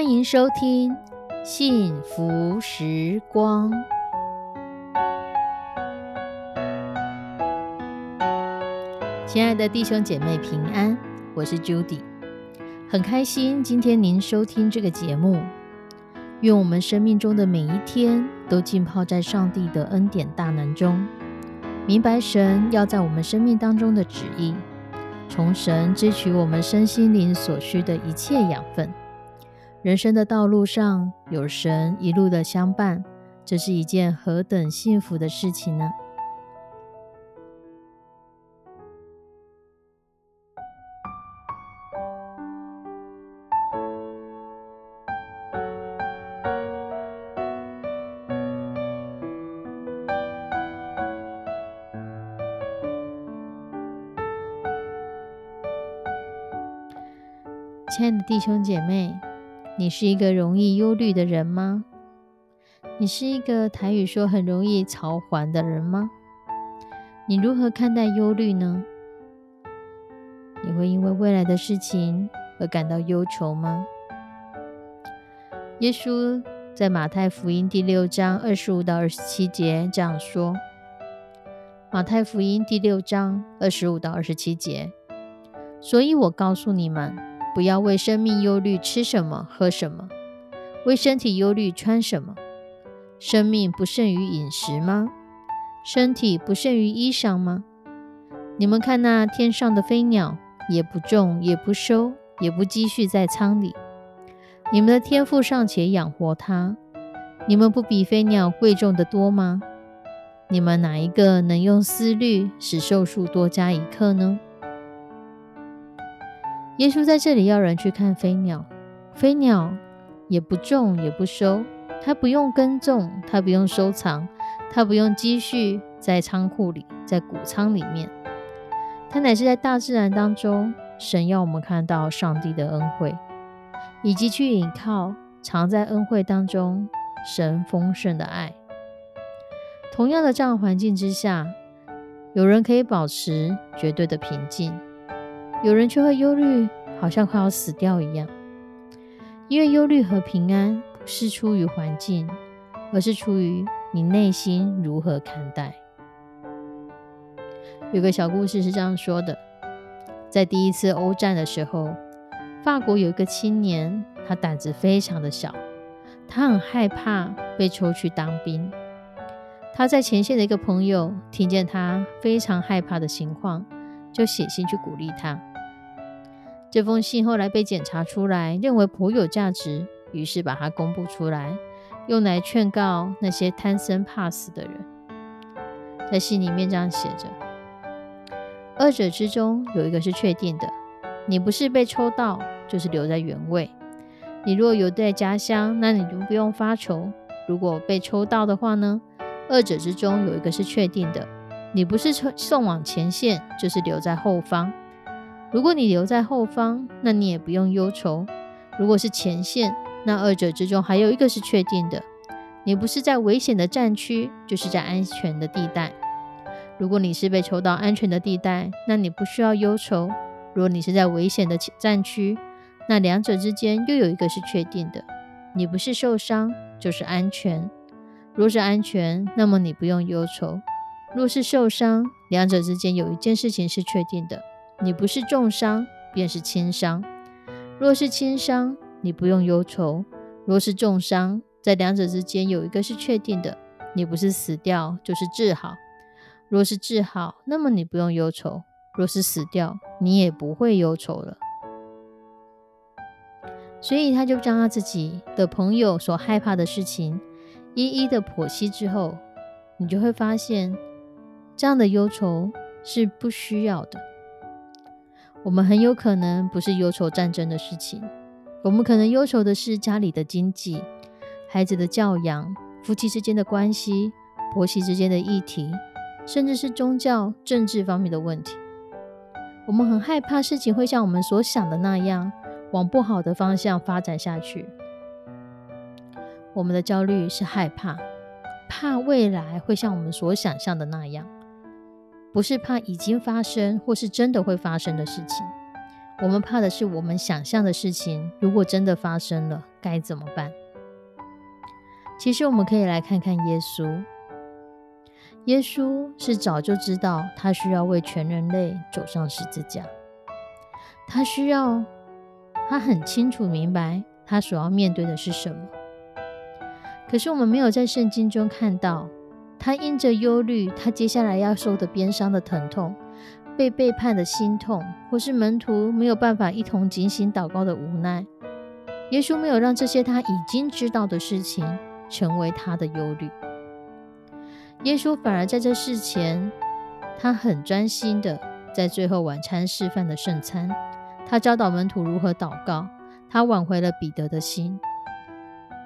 欢迎收听幸福时光。亲爱的弟兄姐妹平安，我是 Judy，很开心今天您收听这个节目。愿我们生命中的每一天都浸泡在上帝的恩典大能中，明白神要在我们生命当中的旨意，从神支取我们身心灵所需的一切养分。人生的道路上有神一路的相伴，这是一件何等幸福的事情呢？亲爱的弟兄姐妹。你是一个容易忧虑的人吗？你是一个台语说很容易操烦的人吗？你如何看待忧虑呢？你会因为未来的事情而感到忧愁吗？耶稣在马太福音第六章二十五到二十七节这样说：马太福音第六章二十五到二十七节，所以我告诉你们。不要为生命忧虑，吃什么，喝什么；为身体忧虑，穿什么。生命不胜于饮食吗？身体不胜于衣裳吗？你们看那天上的飞鸟，也不种，也不收，也不积蓄在仓里。你们的天赋尚且养活它，你们不比飞鸟贵重的多吗？你们哪一个能用思虑使寿数多加一刻呢？耶稣在这里要人去看飞鸟，飞鸟也不种也不收，它不用耕种，它不用收藏，它不用积蓄在仓库里，在谷仓里面，它乃是在大自然当中，神要我们看到上帝的恩惠，以及去倚靠藏在恩惠当中神丰盛的爱。同样的这样环境之下，有人可以保持绝对的平静。有人却会忧虑，好像快要死掉一样。因为忧虑和平安不是出于环境，而是出于你内心如何看待。有个小故事是这样说的：在第一次欧战的时候，法国有一个青年，他胆子非常的小，他很害怕被抽去当兵。他在前线的一个朋友听见他非常害怕的情况，就写信去鼓励他。这封信后来被检查出来，认为颇有价值，于是把它公布出来，用来劝告那些贪生怕死的人。在信里面这样写着：二者之中有一个是确定的，你不是被抽到，就是留在原位。你若有在家乡，那你就不用发愁；如果被抽到的话呢？二者之中有一个是确定的，你不是送送往前线，就是留在后方。如果你留在后方，那你也不用忧愁；如果是前线，那二者之中还有一个是确定的，你不是在危险的战区，就是在安全的地带。如果你是被抽到安全的地带，那你不需要忧愁；如果你是在危险的战区，那两者之间又有一个是确定的，你不是受伤，就是安全。若是安全，那么你不用忧愁；若是受伤，两者之间有一件事情是确定的。你不是重伤，便是轻伤。若是轻伤，你不用忧愁；若是重伤，在两者之间有一个是确定的，你不是死掉，就是治好。若是治好，那么你不用忧愁；若是死掉，你也不会忧愁了。所以他就将他自己的朋友所害怕的事情一一的剖析之后，你就会发现，这样的忧愁是不需要的。我们很有可能不是忧愁战争的事情，我们可能忧愁的是家里的经济、孩子的教养、夫妻之间的关系、婆媳之间的议题，甚至是宗教、政治方面的问题。我们很害怕事情会像我们所想的那样，往不好的方向发展下去。我们的焦虑是害怕，怕未来会像我们所想象的那样。不是怕已经发生或是真的会发生的事情，我们怕的是我们想象的事情，如果真的发生了，该怎么办？其实我们可以来看看耶稣。耶稣是早就知道他需要为全人类走上十字架，他需要，他很清楚明白他所要面对的是什么。可是我们没有在圣经中看到他因着忧虑，他接下来要受的鞭伤的疼痛。被背叛的心痛，或是门徒没有办法一同警醒祷告的无奈，耶稣没有让这些他已经知道的事情成为他的忧虑。耶稣反而在这事前，他很专心的在最后晚餐示范的圣餐，他教导门徒如何祷告，他挽回了彼得的心。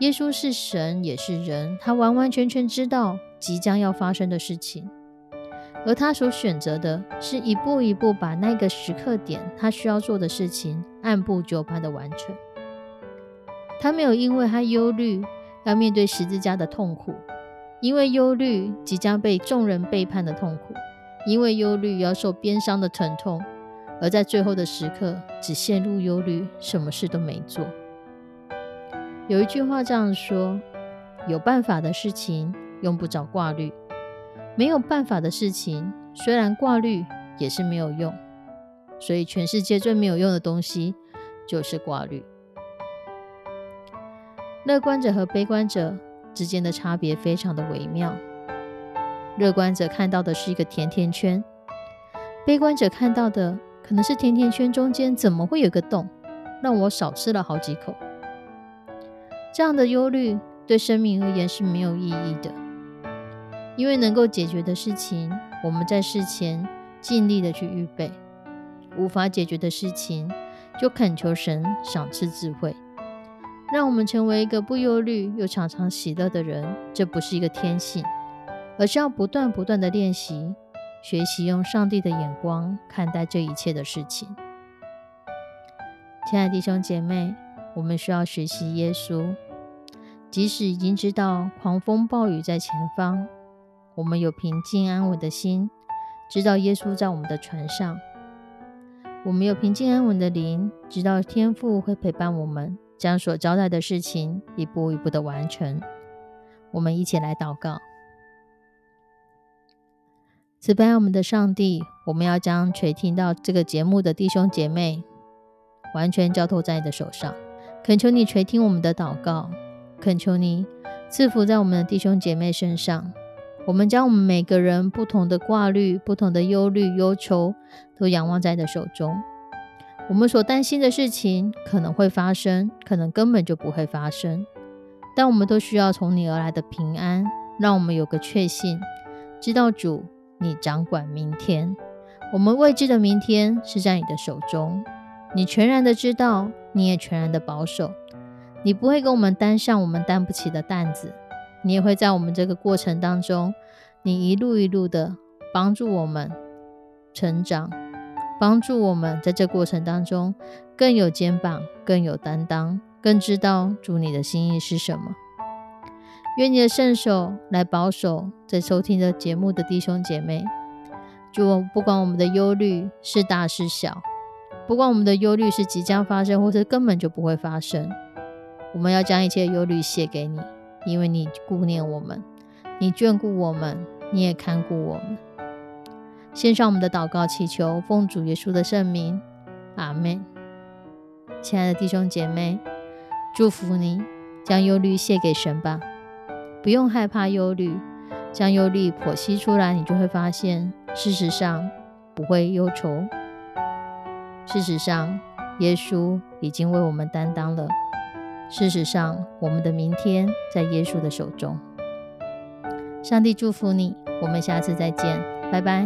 耶稣是神也是人，他完完全全知道即将要发生的事情。而他所选择的是一步一步把那个时刻点他需要做的事情按部就班的完成。他没有因为他忧虑要面对十字架的痛苦，因为忧虑即将被众人背叛的痛苦，因为忧虑要受鞭伤的疼痛，而在最后的时刻只陷入忧虑，什么事都没做。有一句话这样说：有办法的事情用不着挂虑。没有办法的事情，虽然挂虑也是没有用。所以，全世界最没有用的东西就是挂虑。乐观者和悲观者之间的差别非常的微妙。乐观者看到的是一个甜甜圈，悲观者看到的可能是甜甜圈中间怎么会有个洞，让我少吃了好几口。这样的忧虑对生命而言是没有意义的。因为能够解决的事情，我们在事前尽力的去预备；无法解决的事情，就恳求神赏赐智慧，让我们成为一个不忧虑又常常喜乐的人。这不是一个天性，而是要不断不断的练习、学习，用上帝的眼光看待这一切的事情。亲爱的弟兄姐妹，我们需要学习耶稣，即使已经知道狂风暴雨在前方。我们有平静安稳的心，知道耶稣在我们的船上；我们有平静安稳的灵，知道天父会陪伴我们，将所交代的事情一步一步的完成。我们一起来祷告：慈悲我们的上帝，我们要将垂听到这个节目的弟兄姐妹完全交托在你的手上，恳求你垂听我们的祷告，恳求你赐福在我们的弟兄姐妹身上。我们将我们每个人不同的挂虑、不同的忧虑、忧愁，都仰望在你的手中。我们所担心的事情可能会发生，可能根本就不会发生。但我们都需要从你而来的平安，让我们有个确信，知道主你掌管明天。我们未知的明天是在你的手中，你全然的知道，你也全然的保守。你不会给我们担上我们担不起的担子。你也会在我们这个过程当中，你一路一路的帮助我们成长，帮助我们在这过程当中更有肩膀，更有担当，更知道主你的心意是什么。愿你的圣手来保守在收听的节目的弟兄姐妹。主，不管我们的忧虑是大是小，不管我们的忧虑是即将发生，或是根本就不会发生，我们要将一切忧虑卸给你。因为你顾念我们，你眷顾我们，你也看顾我们。献上我们的祷告，祈求奉主耶稣的圣名，阿门。亲爱的弟兄姐妹，祝福你，将忧虑卸给神吧，不用害怕忧虑，将忧虑剖析出来，你就会发现，事实上不会忧愁。事实上，耶稣已经为我们担当了。事实上，我们的明天在耶稣的手中。上帝祝福你，我们下次再见，拜拜。